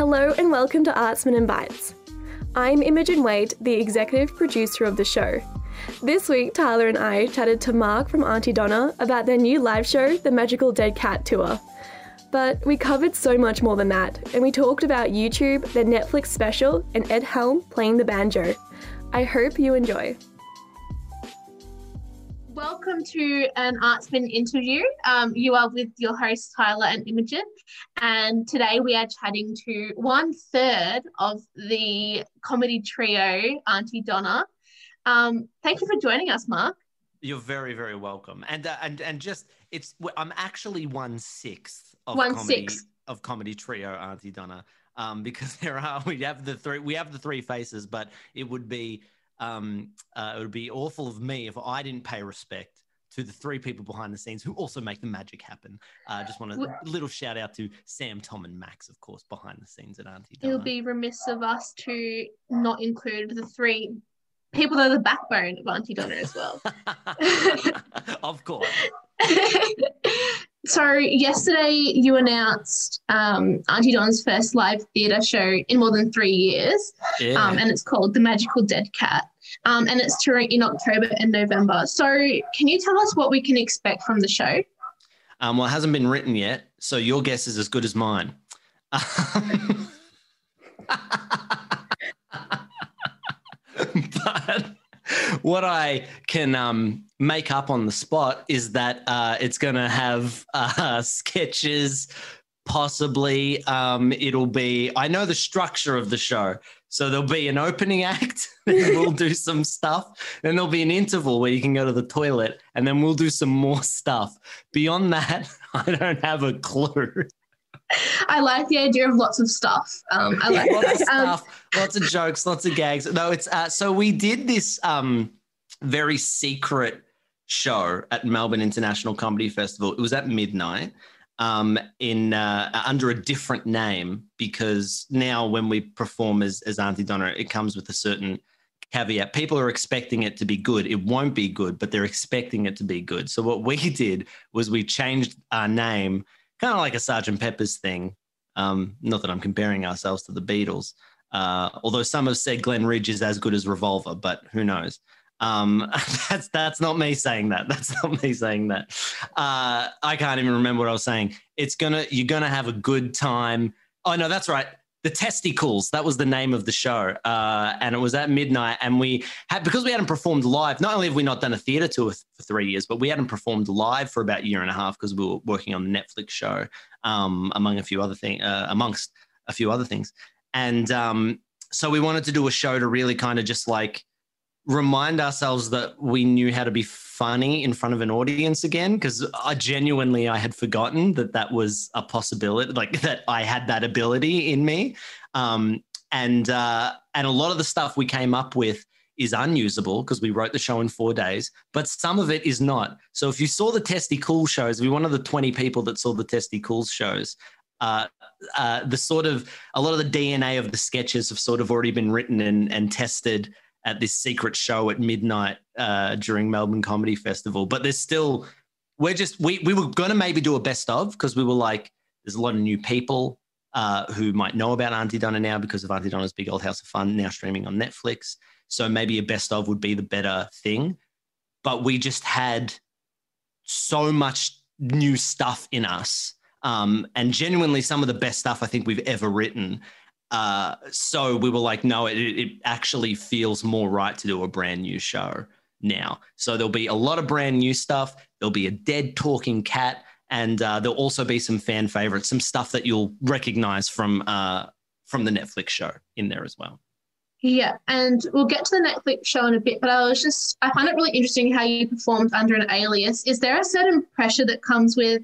Hello and welcome to Artsman and Bites. I'm Imogen Wade, the executive producer of the show. This week, Tyler and I chatted to Mark from Aunty Donna about their new live show, The Magical Dead Cat Tour. But we covered so much more than that, and we talked about YouTube, the Netflix special, and Ed Helm playing the banjo. I hope you enjoy. Welcome to an Artsman interview. Um, you are with your hosts, Tyler and Imogen, and today we are chatting to one third of the comedy trio, Aunty Donna. Um, thank you for joining us, Mark. You're very, very welcome. And uh, and and just it's I'm actually one sixth of One comedy sixth. of comedy trio Aunty Donna. Um, because there are we have the three we have the three faces, but it would be um uh, it would be awful of me if I didn't pay respect to the three people behind the scenes who also make the magic happen. Uh, just want a W- little shout out to Sam, Tom, and Max, of course, behind the scenes at Aunty Donna. It Donna. would be remiss of us to not include the three people that are the backbone of Aunty Donna as well. of course. so yesterday you announced um, Auntie Don's first live theatre show in more than three years, Yeah. um, and it's called The Magical Dead Cat, um, and it's touring in October and November. So can you tell us what we can expect from the show? Um, well, it hasn't been written yet, so your guess is as good as mine. But what I can um, make up on the spot is that uh, it's going to have uh, sketches. Possibly, um, it'll be. I know the structure of the show, so there'll be an opening act, then we'll do some stuff, then there'll be an interval where you can go to the toilet, and then we'll do some more stuff. Beyond that, I don't have a clue. I like the idea of lots of stuff. Um, I like lots of. Um, stuff, lots of jokes, lots of gags. No, it's uh, so we did this um, very secret show at Melbourne International Comedy Festival. It was at midnight um, in uh, under a different name because now when we perform as as Aunty Donna, it comes with a certain caveat. People are expecting it to be good. It won't be good, but they're expecting it to be good. So what we did was we changed our name, kind of like a Sergeant Pepper's thing. Um, not that I'm comparing ourselves to the Beatles, uh, although some have said Glenn Ridge is as good as Revolver, but who knows? Um, that's that's not me saying that. That's not me saying that. Uh, I can't even remember what I was saying. It's gonna you're gonna have a good time. Oh no, that's right. The Testicles. That was the name of the show, uh, and it was at midnight. And we had because we hadn't performed live. Not only have we not done a theatre tour for three years, but we hadn't performed live for about a year and a half because we were working on the Netflix show, um, among a few other things, uh, amongst a few other things. And um, so we wanted to do a show to really kind of just like remind ourselves that we knew how to be funny in front of an audience again because i genuinely i had forgotten that that was a possibility like that i had that ability in me. Um, and uh, and a lot of the stuff we came up with is unusable because we wrote the show in four days but some of it is not. So if you saw the testy cool shows we were one of the 20 people that saw the testy cool shows uh, uh, the sort of a lot of the dna of the sketches have sort of already been written and, and tested at this secret show at midnight uh, during Melbourne Comedy Festival. But there's still, we're just, we, we were going to maybe do a best of because we were like, there's a lot of new people uh, who might know about Aunty Donna now because of Aunty Donna's Big Old House of Fun now streaming on Netflix. So maybe a best of would be the better thing. But we just had so much new stuff in us. Um, and genuinely, some of the best stuff I think we've ever written. Uh, so we were like, no, it, it actually feels more right to do a brand new show now. So there'll be a lot of brand new stuff. There'll be a dead talking cat, and uh, there'll also be some fan favorites, some stuff that you'll recognize from uh, from the Netflix show in there as well. Yeah, and we'll get to the Netflix show in a bit, but I was just, I find it really interesting how you performed under an alias. Is there a certain pressure that comes with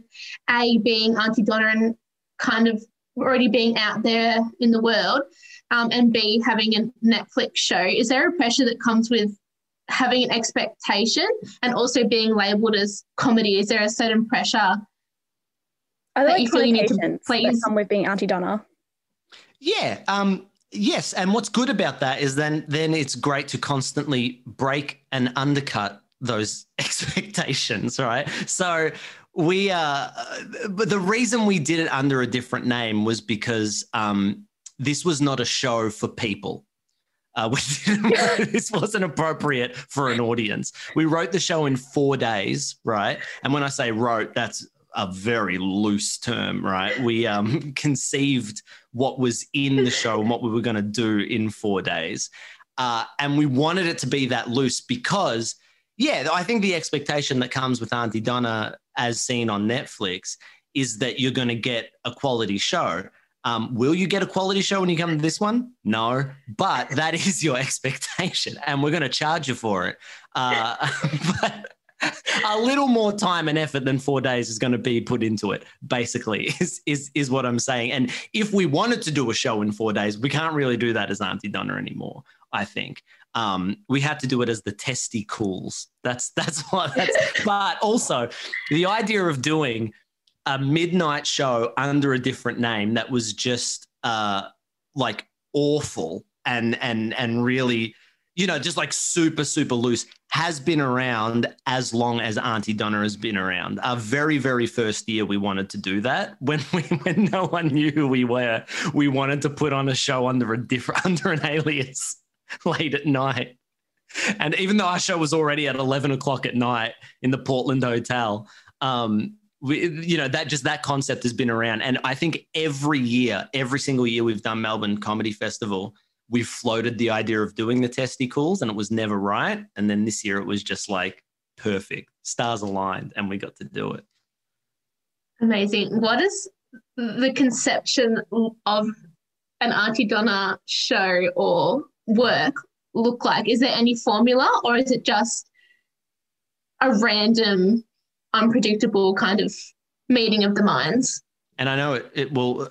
A, being Aunty Donna and kind of already being out there in the world, um, and B, having a Netflix show? Is there a pressure that comes with having an expectation and also being labeled as comedy? Is there a certain pressure? Are That there like you feel you need to connotations that please- come with being Aunty Donna? Yeah. Um, yes. And what's good about that is then then it's great to constantly break and undercut those expectations, right? So we uh but the reason we did it under a different name was because um this was not a show for people. Uh, this wasn't appropriate for an audience. We wrote the show in four days, right? And when I say wrote, that's a very loose term, right? We um, conceived what was in the show and what we were going to do in four days. Uh, and we wanted it to be that loose because, yeah, I think the expectation that comes with Aunty Donna, as seen on Netflix, is that you're going to get a quality show. Um, will you get a quality show when you come to this one? No, but that is your expectation, and we're going to charge you for it. Uh, but a little more time and effort than four days is going to be put into it. Basically, is is is what I'm saying. And if we wanted to do a show in four days, we can't really do that as Aunty Donna anymore. I think um, we had to do it as the testy cools. That's that's what. That's. but also, the idea of doing a midnight show under a different name that was just uh, like awful and and and really you know, just like super, super loose, has been around as long as Aunty Donna has been around. Our very, very first year, we wanted to do that when we when no one knew who we were. We wanted to put on a show under a different under an alias late at night. And even though our show was already at eleven o'clock at night in the Portland hotel, um, we, you know that just that concept has been around. And I think every year, every single year we've done Melbourne Comedy Festival we floated the idea of doing the Testy testicles and it was never right. And then this year it was just like perfect, stars aligned, and we got to do it. Amazing. What is the conception of an Aunty Donna show or work look like? Is there any formula or is it just a random, unpredictable kind of meeting of the minds? And I know it, it will.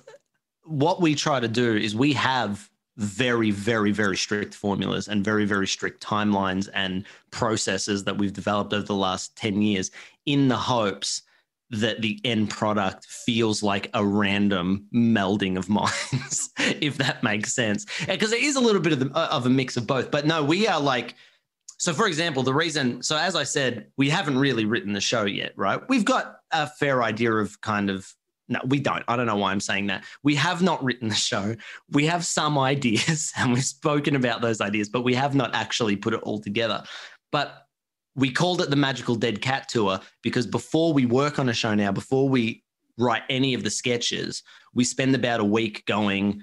What we try to do is we have very, very, very strict formulas and very, very strict timelines and processes that we've developed over the last 10 years in the hopes that the end product feels like a random melding of minds, if that makes sense. Because it is a little bit of, the, uh, of a mix of both. But no, we are like, so for example, the reason, so as I said, we haven't really written the show yet, right? We've got a fair idea of kind of no, we don't. I don't know why I'm saying that. We have not written the show. We have some ideas and we've spoken about those ideas, but we have not actually put it all together. But we called it the Magical Dead Cat Tour because before we work on a show now, before we write any of the sketches, we spend about a week going,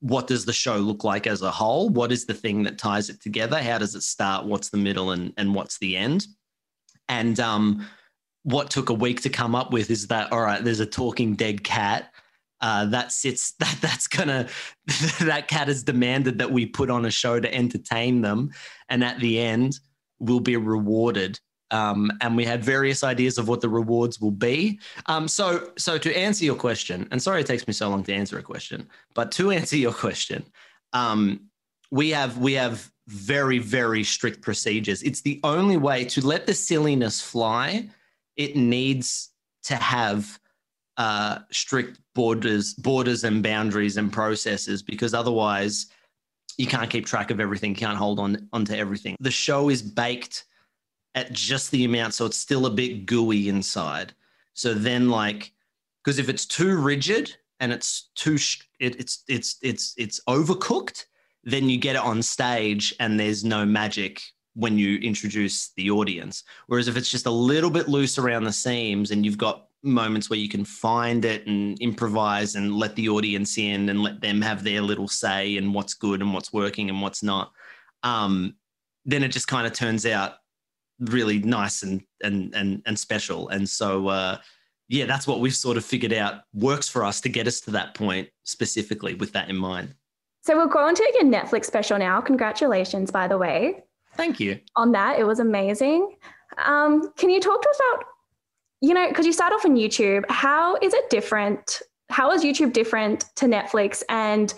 what does the show look like as a whole? What is the thing that ties it together? How does it start? What's the middle and, and what's the end? And um, what took a week to come up with is that all right there's a talking dead cat uh, that sits that that's gonna that cat has demanded that we put on a show to entertain them and at the end will be rewarded. Um, and we had various ideas of what the rewards will be. Um, so so to answer your question and sorry it takes me so long to answer a question but to answer your question um, we have we have very very strict procedures. It's the only way to let the silliness fly. It needs to have uh, strict borders, borders and boundaries and processes because otherwise you can't keep track of everything, can't hold on onto everything. The show is baked at just the amount, so it's still a bit gooey inside. So then, like, because if it's too rigid and it's too, it, it's it's it's it's overcooked, then you get it on stage and there's no magic when you introduce the audience. Whereas if it's just a little bit loose around the seams and you've got moments where you can find it and improvise and let the audience in and let them have their little say and what's good and what's working and what's not, um, then it just kind of turns out really nice and and and and special. And so uh, yeah, that's what we've sort of figured out works for us to get us to that point specifically with that in mind. So we're going to your Netflix special now. Congratulations, by the way. Thank you. On that, it was amazing. Um, can you talk to us about, you know, because you start off on YouTube, how is it different? How is YouTube different to Netflix? And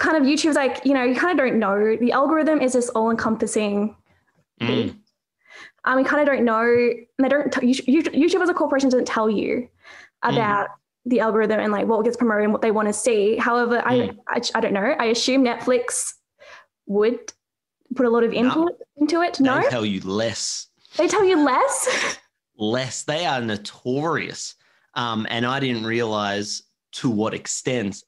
kind of YouTube's like, you know, you kind of don't know. The algorithm is this all encompassing mm. Um, we kind of don't know. They don't. T- YouTube as a corporation doesn't tell you about mm. the algorithm and like what gets promoted and what they want to see. However, mm. I, I I don't know. I assume Netflix would put a lot of input no. into it? No. They tell you less. They tell you less? less. They are notorious. Um, and I didn't realize to what extent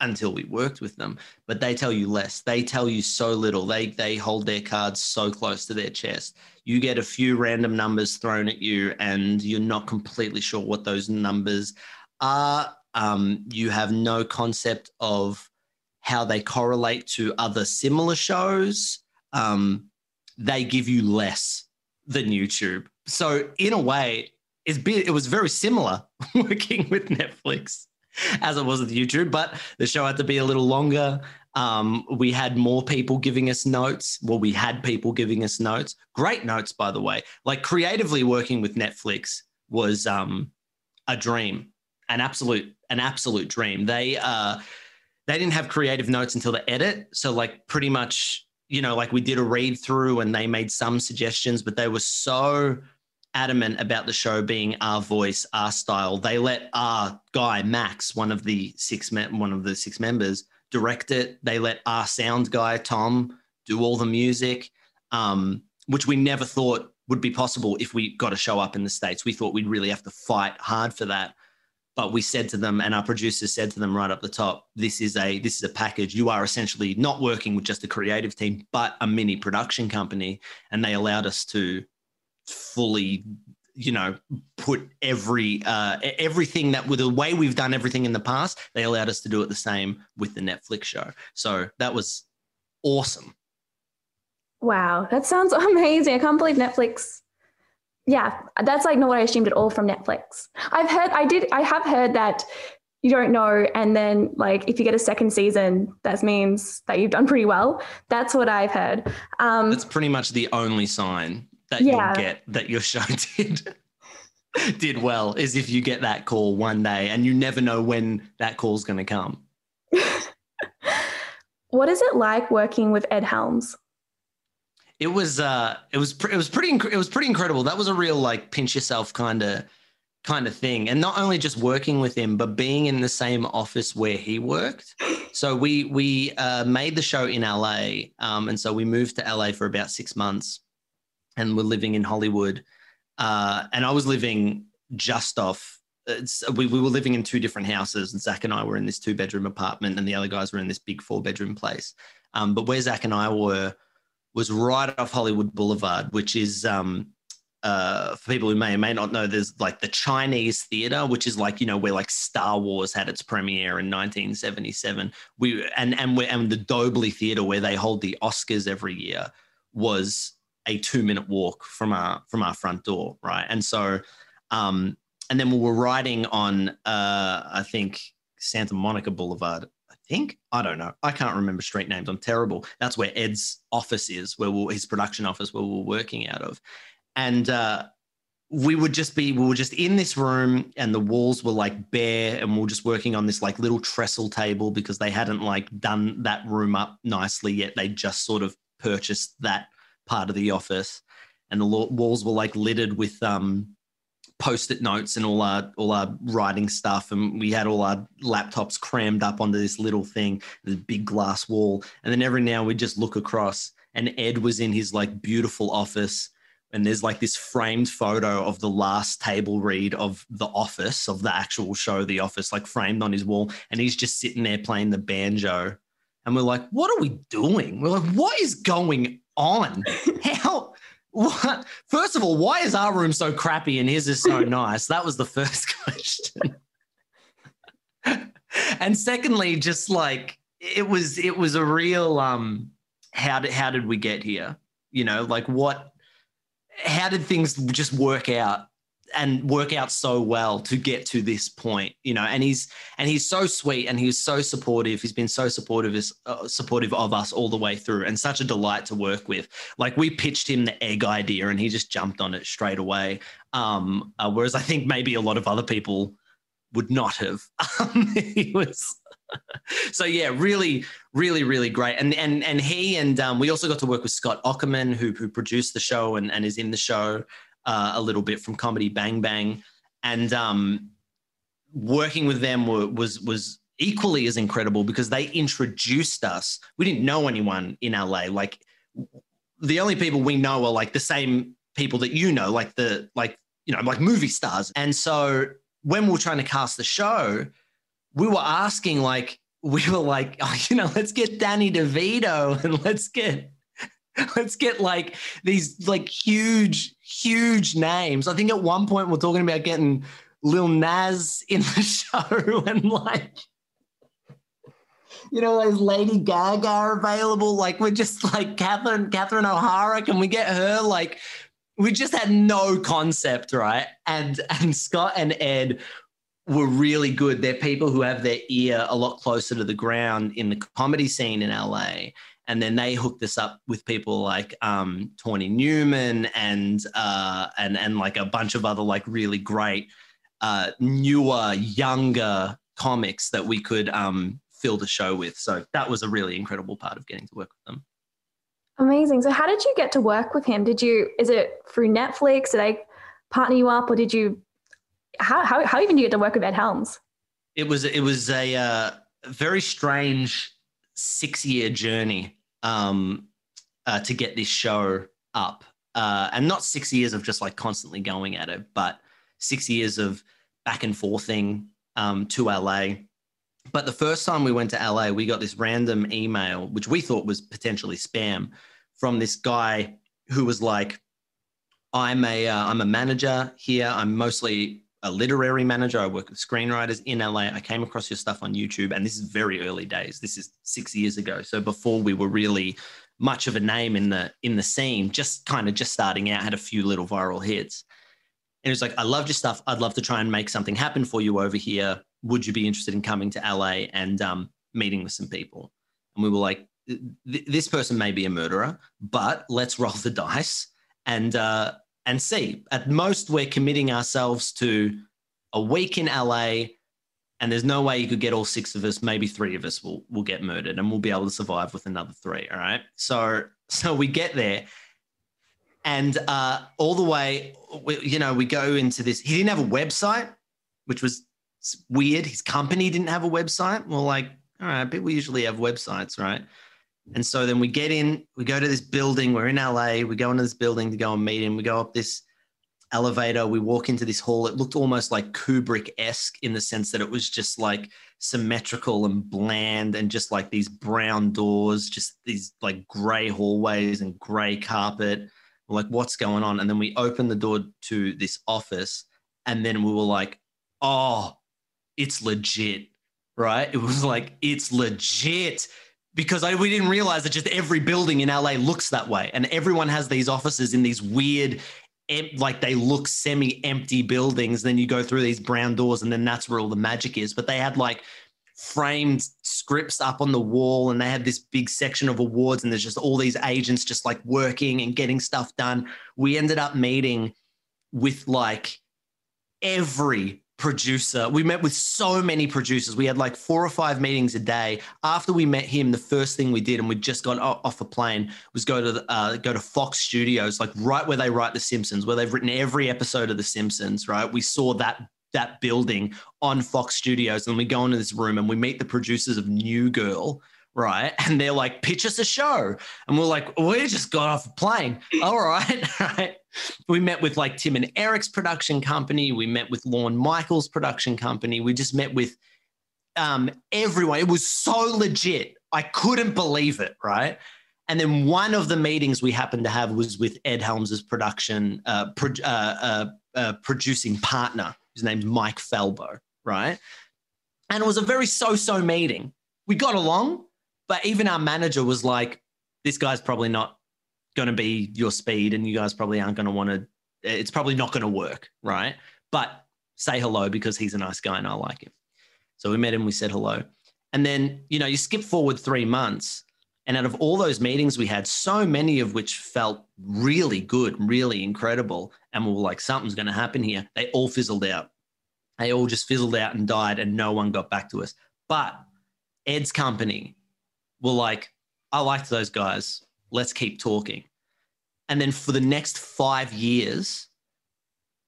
until we worked with them but they tell you less. They tell you so little. They they hold their cards so close to their chest. You get a few random numbers thrown at you and you're not completely sure what those numbers are. Um, you have no concept of how they correlate to other similar shows. Um, they give you less than youtube so in a way it was very similar working with netflix as it was with YouTube, but the show had to be a little longer. Um, we had more people giving us notes. Well, we had people giving us notes. Great notes, by the way. Like creatively working with Netflix was um, a dream, an absolute, an absolute dream. They uh, they didn't have creative notes until the edit, so like pretty much, you know, like we did a read through and they made some suggestions, but they were so adamant about the show being our voice, our style. They let our guy Max, one of the six me- one of the six members, direct it. They let our sound guy Tom do all the music, um, which we never thought would be possible if we got a show up in the states. We thought we'd really have to fight hard for that. But we said to them, and our producers said to them right up the top, "This is a this is a package. You are essentially not working with just a creative team, but a mini production company." And they allowed us to fully you know put every uh, everything that with the way we've done everything in the past they allowed us to do it the same with the netflix show. So that was awesome. Wow that sounds amazing. I can't believe netflix yeah that's like not what i assumed at all from netflix. I've heard i did i have heard that you don't know and then like if you get a second season that means that you've done pretty well. That's what i've heard. Um, that's pretty much the only sign that yeah. you'll get that your show did did well is if you get that call one day and you never know when that call's going to come. what is it like working with Ed Helms? It was uh it was it was pretty it was pretty incredible. That was a real like pinch yourself kind of kind of thing. And not only just working with him, but being in the same office where he worked. So we we uh, made the show in LA, um, and so we moved to LA for about six months and were living in Hollywood. Uh, and I was living just off. We, we were living in two different houses, and Zach and I were in this two bedroom apartment, and the other guys were in this big four bedroom place. Um, but where Zach and I were was right off Hollywood Boulevard, which is um, uh, for people who may or may not know, there's like the Chinese theater, which is like you know where like Star Wars had its premiere in 1977. We and and we and the Dolby Theater where they hold the Oscars every year was a two minute walk from our from our front door, right? And so, um, and then we were riding on, uh, I think Santa Monica Boulevard. I think I don't know. I can't remember street names. I'm terrible. That's where Ed's office is, where we'll, his production office, where we we're working out of, and. Uh, we would just be we were just in this room and the walls were like bare and we are just working on this like little trestle table because they hadn't like done that room up nicely yet they just sort of purchased that part of the office, and the walls were like littered with um, post-it notes and all our all our writing stuff, and we had all our laptops crammed up onto this little thing, this big glass wall, and then every now we'd just look across, and Ed was in his like beautiful office and there's like this framed photo of the last table read of the office of the actual show the office like framed on his wall and he's just sitting there playing the banjo and we're like what are we doing? We're like what is going on? How? What? First of all, why is our room so crappy and his is so nice? That was the first question. and secondly, just like it was, it was a real um, how did how did we get here? You know, like what? How did things just work out? And work out so well to get to this point you know and he's and he's so sweet and he's so supportive. He's been so supportive is uh, supportive of us all the way through and such a delight to work with. Like we pitched him the egg idea and he just jumped on it straight away. Um uh, whereas i think maybe a lot of other people would not have. Um, he was so yeah really really really great. And and and he and um, we also got to work with scott aukerman who who produced the show and, and is in the show uh, a little bit from Comedy Bang Bang, and um, working with them were, was was equally as incredible because they introduced us. We didn't know anyone in LA. Like the only people we know are like the same people that you know, like the like you know like movie stars. And so when we were trying to cast the show, we were asking like we were like, oh, you know, let's get Danny DeVito and let's get let's get like these like huge, huge names. I think at one point we're talking about getting Lil Nas in the show and like you know, those Lady Gaga available. Like we're just like Catherine, Catherine O'Hara. Can we get her? Like we just had no concept, right? And and Scott and Ed were really good. They're people who have their ear a lot closer to the ground in the comedy scene in LA. And then they hooked us up with people like um, Tawny Newsome and uh, and and like a bunch of other like really great uh, newer, younger comics that we could um, fill the show with. So that was a really incredible part of getting to work with them. Amazing. So how did you get to work with him? Did you is it through Netflix? Did they partner you up or did you how how, how even did you get to work with Ed Helms? It was it was a uh, very strange six year journey um, uh, to get this show up, uh, and not six years of just like constantly going at it, but six years of back and forthing um, to LA but the first time we went to LA, we got this random email, which we thought was potentially spam, from this guy who was like, "I'm a am uh, a manager here. I'm mostly a literary manager. I work with screenwriters in LA. I came across your stuff on YouTube, and this is very early days. This is six years ago, so before we were really much of a name in the in the scene. Just kind of just starting out, had a few little viral hits." And he was like, "I loved your stuff. I'd love to try and make something happen for you over here would you be interested in coming to LA and um, meeting with some people? And we were like, this person may be a murderer, but let's roll the dice and uh, and see. At most, we're committing ourselves to a week in LA, and there's no way you could get all six of us. Maybe three of us will will get murdered, and we'll be able to survive with another three. All right. So so we get there, and uh, all the way, we, you know, we go into this. He didn't have a website, which was weird. His company didn't have a website. Well, like, all right, people usually have websites, right? And so then we get in, we go to this building. We're in LA. We go into this building to go and meet him. We go up this elevator. We walk into this hall. It looked almost like Kubrick esque in the sense that it was just like symmetrical and bland and just like these brown doors, just these like gray hallways and gray carpet. We're like, what's going on? And then we open the door to this office. And then we were like, oh, it's legit, right? It was like, it's legit because I, we didn't realize that just every building in LA looks that way. And everyone has these offices in these weird, like they look semi empty buildings. Then you go through these brown doors, and then that's where all the magic is. But they had like framed scripts up on the wall, and they had this big section of awards, and there's just all these agents just like working and getting stuff done. We ended up meeting with like every producer. We met with so many producers. We had like four or five meetings a day. After we met him, the first thing we did, and we'd just got off a plane, was go to uh, go to Fox Studios, like right where they write The Simpsons, where they've written every episode of The Simpsons. Right, we saw that that building on Fox Studios, and we go into this room and we meet the producers of New Girl. Right. And they're like, pitch us a show. And we're like, we just got off a plane. All right. right we met with like Tim and Eric's production company. We met with Lorne Michaels' production company. We just met with um, everyone. It was so legit. I couldn't believe it, right? And then one of the meetings we happened to have was with Ed Helms' production uh, pro- uh, uh, uh producing partner. His name's Mike Falbo, right? And it was a very so-so meeting. We got along, but even our manager was like, "This guy's probably not going to be your speed and you guys probably aren't going to want to it's probably not going to work right? But say hello because he's a nice guy and i like him. So we met him we said hello. And then you know you skip forward three months and out of all those meetings we had so many of which felt really good really incredible and we were like something's going to happen here. They all fizzled out. They all just fizzled out and died and no one got back to us. But ed's company were like i liked those guys let's keep talking. And then for the next five years,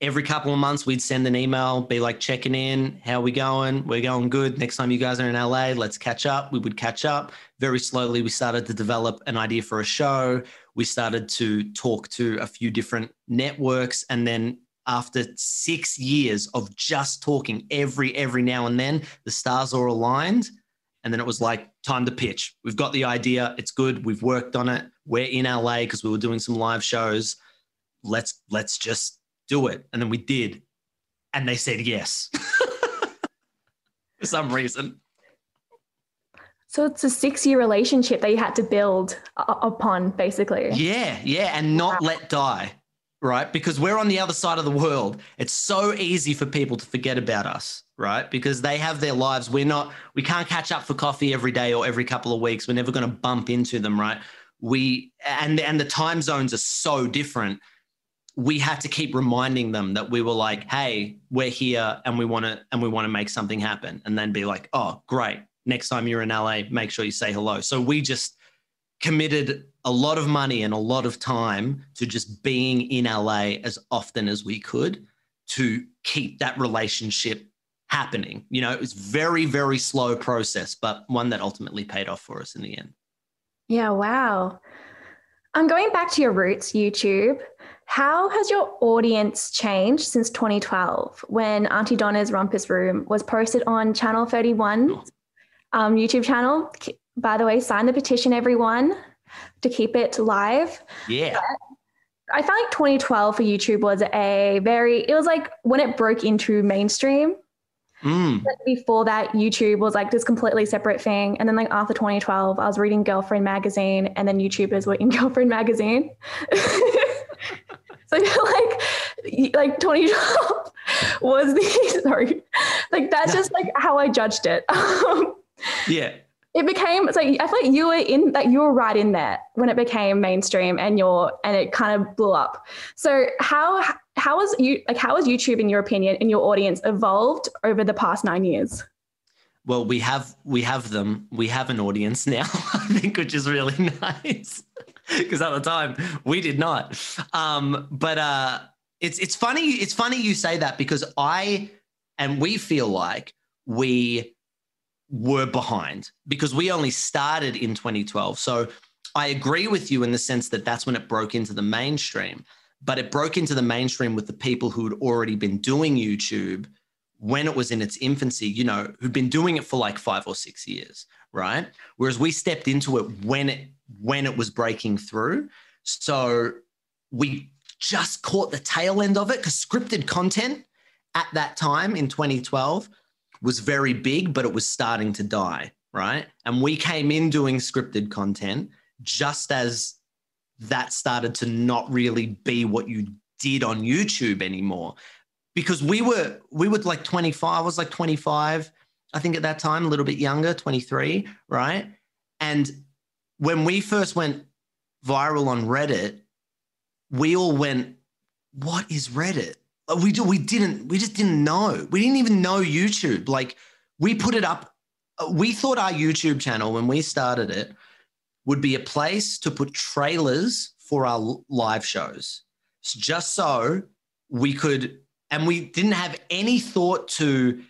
every couple of months, we'd send an email, be like checking in, how we going? We're going good. Next time you guys are in LA, let's catch up. We would catch up. Very slowly, we started to develop an idea for a show. We started to talk to a few different networks. And then after six years of just talking every every now and then, the stars are aligned And then it was like, time to pitch. We've got the idea. It's good. We've worked on it. We're in LA because we were doing some live shows. Let's let's just do it. And then we did. And they said yes. For some reason. So it's a six year relationship that you had to build uh, upon, basically. Yeah, yeah, and not wow. let die right? Because we're on the other side of the world. It's so easy for people to forget about us, right? Because they have their lives. We're not, we can't catch up for coffee every day or every couple of weeks. We're never going to bump into them, right? We, and, and the time zones are so different. We had to keep reminding them that we were like, hey, we're here and we want to, and we want to make something happen. And then be like, oh, great. Next time you're in LA, make sure you say hello. So we just, committed a lot of money and a lot of time to just being in LA as often as we could to keep that relationship happening. You know, it was very, very slow process, but one that ultimately paid off for us in the end. Yeah, wow. I'm going back to your roots, YouTube. How has your audience changed since 2012 when Aunty Donna's Rumpus Room was posted on Channel 31 um, YouTube channel? by the way, sign the petition, everyone, to keep it live. Yeah. But I felt like 2012 for YouTube was a very, it was like when it broke into mainstream. Mm. Before that, YouTube was like this completely separate thing. And then, like, after 2012, I was reading Girlfriend magazine, and then YouTubers were in Girlfriend magazine. so, like, like 2012 was the, sorry, like, that's just like how I judged it. yeah it became like I feel like you were in like you were right in there when it became mainstream and your and it kind of blew up. So how how was you like how has YouTube in your opinion in your audience evolved over the past nine years? Well, we have we have them. We have an audience now, I think, which is really nice. Because at the time we did not. Um, but uh it's it's funny, it's funny you say that because I and we feel like we were behind because we only started in 2012. So I agree with you in the sense that that's when it broke into the mainstream, but it broke into the mainstream with the people who had already been doing YouTube when it was in its infancy, you know, who'd been doing it for like 5 or 6 years, right? Whereas we stepped into it when it when it was breaking through. So we just caught the tail end of it cuz scripted content at that time in 2012 was very big, but it was starting to die, right? And we came in doing scripted content just as that started to not really be what you did on YouTube anymore. Because we were we were like 25, I was like 25, I think at that time, a little bit younger, 23, right? And when we first went viral on Reddit, we all went, what is Reddit? Uh, we do, we didn't we just didn't know we didn't even know youtube like we put it up uh, we thought our youtube channel when we started it would be a place to put trailers for our live shows just so we could and we didn't have any thought to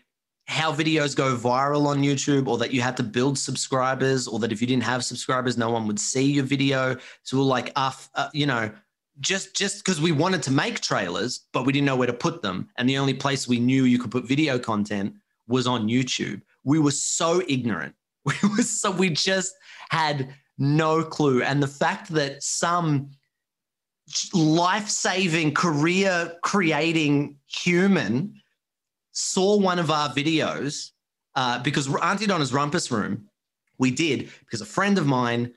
how videos go viral on YouTube or that you had to build subscribers or that if you didn't have subscribers, no one would see your video. So we're like, uh, uh, you know, just just because we wanted to make trailers, but we didn't know where to put them, and the only place we knew you could put video content was on YouTube. We were so ignorant. We were so we just had no clue, and the fact that some life-saving, career-creating human saw one of our videos uh, because Aunty Donna's Rumpus Room, we did because a friend of mine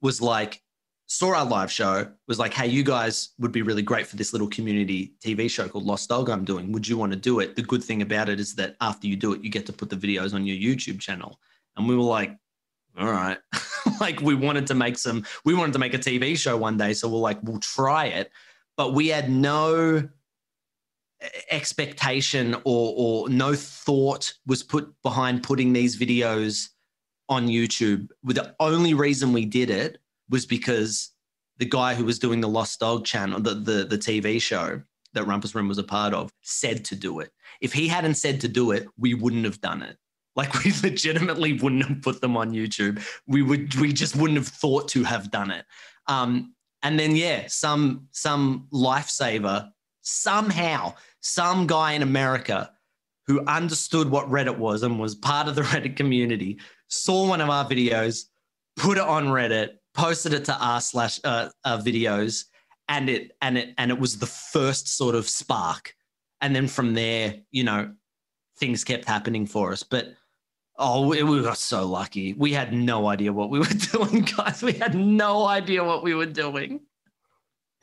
was like, saw our live show, was like, hey, you guys would be really great for this little community TV show called Lost Dog I'm doing. Would you want to do it? The good thing about it is that after you do it, you get to put the videos on your YouTube channel. And we were like, all right. like we wanted to make some, we wanted to make a TV show one day. So we're like, we'll try it. But we had no expectation or, or no thought was put behind putting these videos on YouTube. The only reason we did it was because the guy who was doing the Lost Dog channel, the, the, the TV show that Rumpus Room was a part of, said to do it. If he hadn't said to do it, we wouldn't have done it. Like we legitimately wouldn't have put them on YouTube. We would we just wouldn't have thought to have done it. Um, and then yeah, some some lifesaver somehow, some guy in America who understood what Reddit was and was part of the Reddit community saw one of our videos, put it on Reddit, posted it to our slash uh, uh, videos, and it and it and it was the first sort of spark. And then from there, you know, things kept happening for us. But oh, we, we got so lucky. We had no idea what we were doing, guys. We had no idea what we were doing.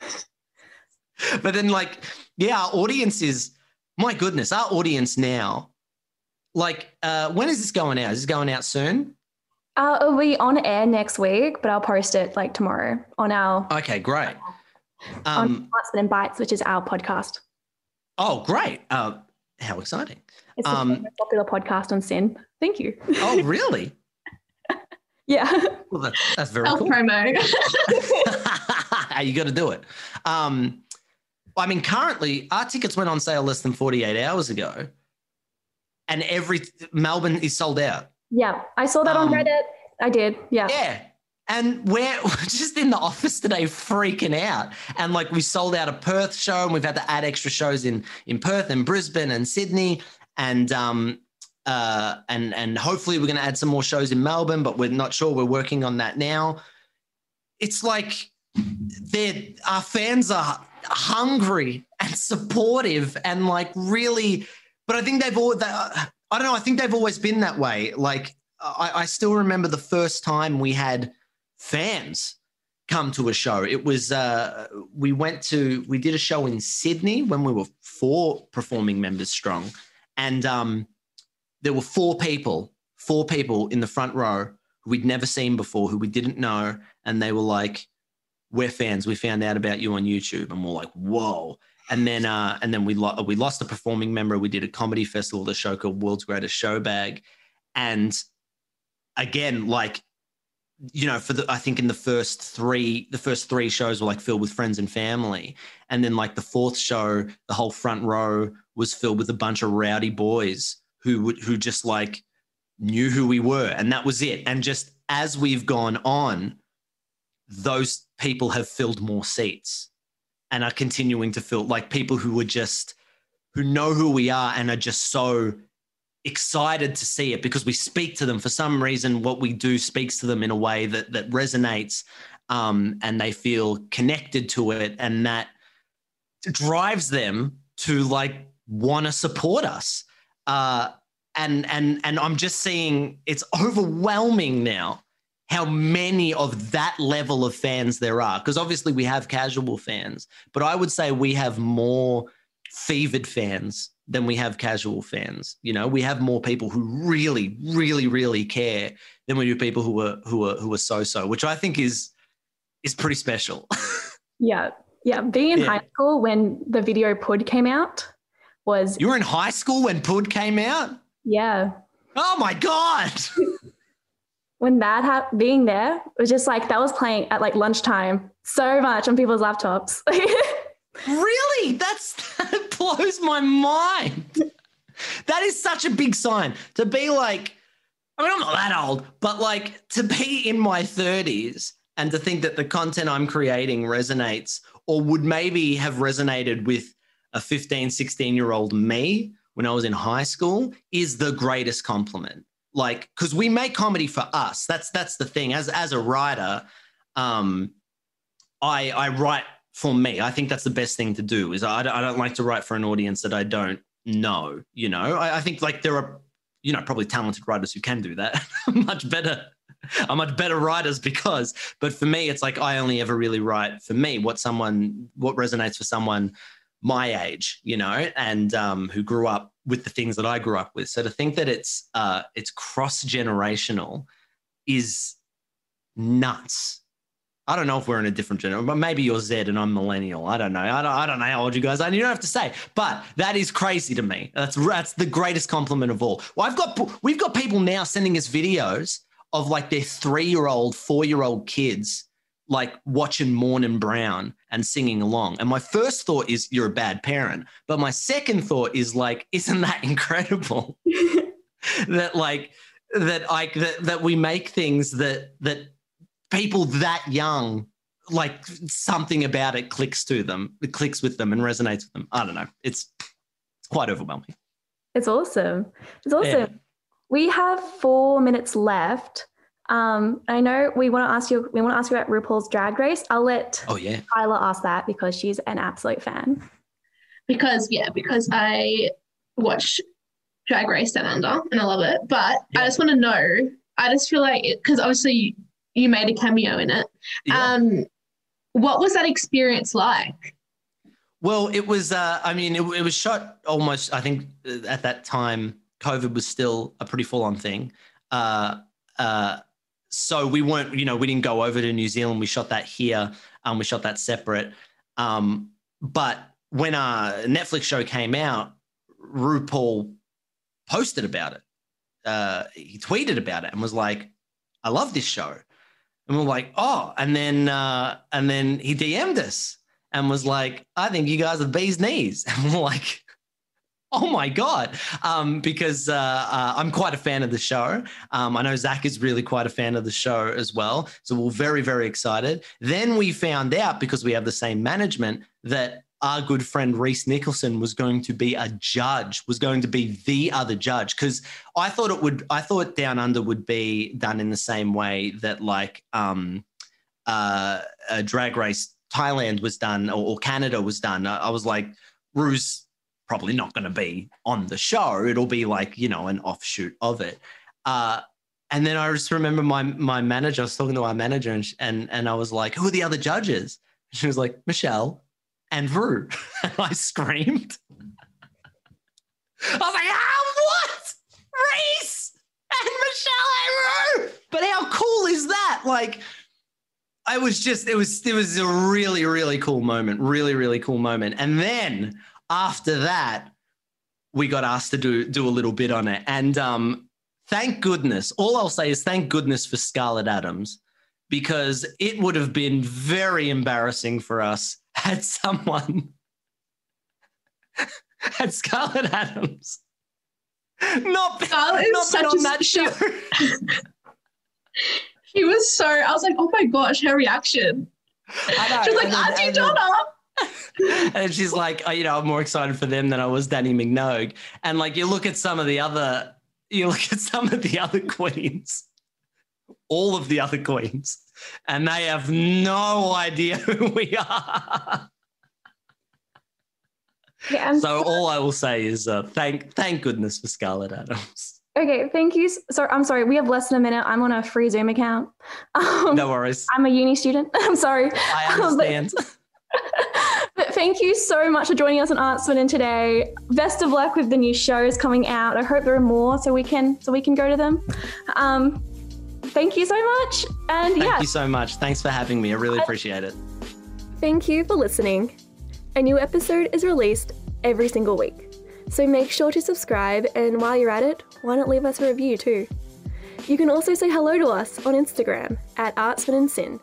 but then, like, yeah, our audience is my goodness, our audience now. Like, uh, when is this going out? Is this going out soon? Uh, it'll be on air next week, but I'll post it like tomorrow on our Okay, great. on Um, and Bites, which is our podcast. oh, great. Uh, how exciting. It's the Um, most popular podcast on SYN. Thank you. Oh, really? yeah. Well, that, that's very Self cool. promo. you got to do it. Um, I mean, currently, our tickets went on sale less than 48 hours ago, and every Melbourne is sold out. Yeah. I saw that on Um, Reddit. I did. Yeah. Yeah. And we're we're just in the office today freaking out. And like we sold out a Perth show and we've had to add extra shows in in Perth and Brisbane and Sydney. And um uh and and hopefully we're gonna add some more shows in Melbourne, but we're not sure. We're working on that now. It's like they're our fans are hungry and supportive and like really, but I think they've all they, I don't know, I think they've always been that way. Like I, I still remember the first time we had fans come to a show. It was uh, we went to we did a show in Sydney when we were four performing members strong, and um, there were four people, four people in the front row who we'd never seen before, who we didn't know, and they were like, "We're fans. We found out about you on YouTube," and we're like, "Whoa." And then, uh, and then we lo- we lost a performing member. We did a comedy festival, the show called World's Greatest Show Bag, and again, like you know, for the I think in the first three, the first three shows were like filled with friends and family, and then like the fourth show, the whole front row was filled with a bunch of rowdy boys who would who just like knew who we were, and that was it. And just as we've gone on, those people have filled more seats, and are continuing to feel like people who were just who know who we are and are just so excited to see it because we speak to them. For some reason what we do speaks to them in a way that that resonates um, and they feel connected to it and that drives them to like want to support us. Uh, and and and i'm just seeing it's overwhelming now how many of that level of fans there are because obviously we have casual fans but i would say we have more fevered fans than we have casual fans. You know, we have more people who really, really, really care than we do people who are who are who are so so, which I think is is pretty special. Yeah. Yeah. Being in Yeah. high school when the video Pud came out was, you were in high school when Pud came out. yeah. Oh my god! When that ha- being there, was just like that was playing at like lunchtime so much on people's laptops. really? That's that blows my mind. That is such a big sign to be like. I mean, I'm not that old, but like to be in my 30s and to think that the content I'm creating resonates or would maybe have resonated with a 15, 16 year old me when I was in high school is the greatest compliment. Like, because we make comedy for us. That's that's the thing. As as a writer, um, I I write for me. I think that's the best thing to do. Is I I don't like to write for an audience that I don't know. You know, I, I think like there are you know probably talented writers who can do that much better are much better writers because but for me it's like i only ever really write for me what someone what resonates for someone my age you know and um, who grew up with the things that i grew up with so to think that it's uh, it's cross generational is nuts I don't know if we're in a different generation, but maybe you're Z and I'm millennial. I don't know. I don't, I don't know how old you guys are. You don't have to say, but that is crazy to me. That's that's the greatest compliment of all. Well, I've got we've got people now sending us videos of like their three year old, four year old kids like watching Morning Brown and singing along. And my first thought is you're a bad parent, but my second thought is like, isn't that incredible? that like that I that that we make things that that people that young like something about it clicks to them it clicks with them and resonates with them i don't know it's it's quite overwhelming It's awesome. It's awesome. Yeah. We have four minutes left. Um, I know we want to ask you. We want to ask you about RuPaul's Drag Race. I'll let Oh yeah. Tyler ask that because she's an absolute fan. because yeah, because I watch Drag Race Down Under and I love it. But Yeah. I just want to know. I just feel like because obviously you, you made a cameo in it. Yeah. Um, what was that experience like? Well, it was. Uh, I mean, it, it was shot almost. I think uh, at that time, COVID was still a pretty full-on thing. Uh, uh, so we weren't. You know, we didn't go over to New Zealand. We shot that here. Um, we shot that separate. Um, but when our Netflix show came out, RuPaul posted about it. Uh, he tweeted about it and was like, "I love this show." And we're like, "Oh!" And then uh, and then he DM'd us and was like, I think you guys are bee's knees. And we're like, oh my God. Um, because uh, uh, I'm quite a fan of the show. Um, I know Zach is really quite a fan of the show as well. So we're very, very excited. Then we found out, because we have the same management, that our good friend Rhys Nicholson was going to be a judge, was going to be the other judge. Because I thought it would, I thought Down Under would be done in the same way that like um, uh, a drag race Thailand was done or, or Canada was done. I, I was like, Rue's probably not going to be on the show. It'll be like, you know, an offshoot of it. Uh, and then I just remember my my manager. I was talking to our manager, and and and I was like, "Who are the other judges?" She was like, "Michelle and Rue." And I screamed. I was like, "Ah, what? Rhys and Michelle and Rue?" But how cool is that? Like, I was just it was it was a really really cool moment, really really cool moment. And then after that, we got asked to do do a little bit on it, and um, thank goodness. All I'll say is thank goodness for Scarlet Adams, because it would have been very embarrassing for us had someone had Scarlet Adams not been, not been on that show. She was so. I was like, oh my gosh, her reaction. I know, She was like, Aunty Donna. And she's like, oh, you know, I'm more excited for them than I was Dannii Minogue. And like, you look at some of the other, you look at some of the other queens, all of the other queens, and they have no idea who we are. Yeah, I'm So all I will say is, uh, thank, thank goodness for Scarlet Adams. Okay, thank you. Sorry, I'm sorry. We have less than a minute. I'm on a free Zoom account. Um, No worries, I'm a uni student. I'm sorry. I understand. But thank you so much for joining us on Art Sweden today. Best of luck with the new shows coming out. I hope there are more so we can so we can go to them. Um, thank you so much. And Thank yeah, you so much. Thanks for having me. I really appreciate it. thank you for listening. A new episode is released every single week. So make sure to subscribe and while you're at it, why not leave us a review too? You can also say hello to us on Instagram at Artsman and Sin.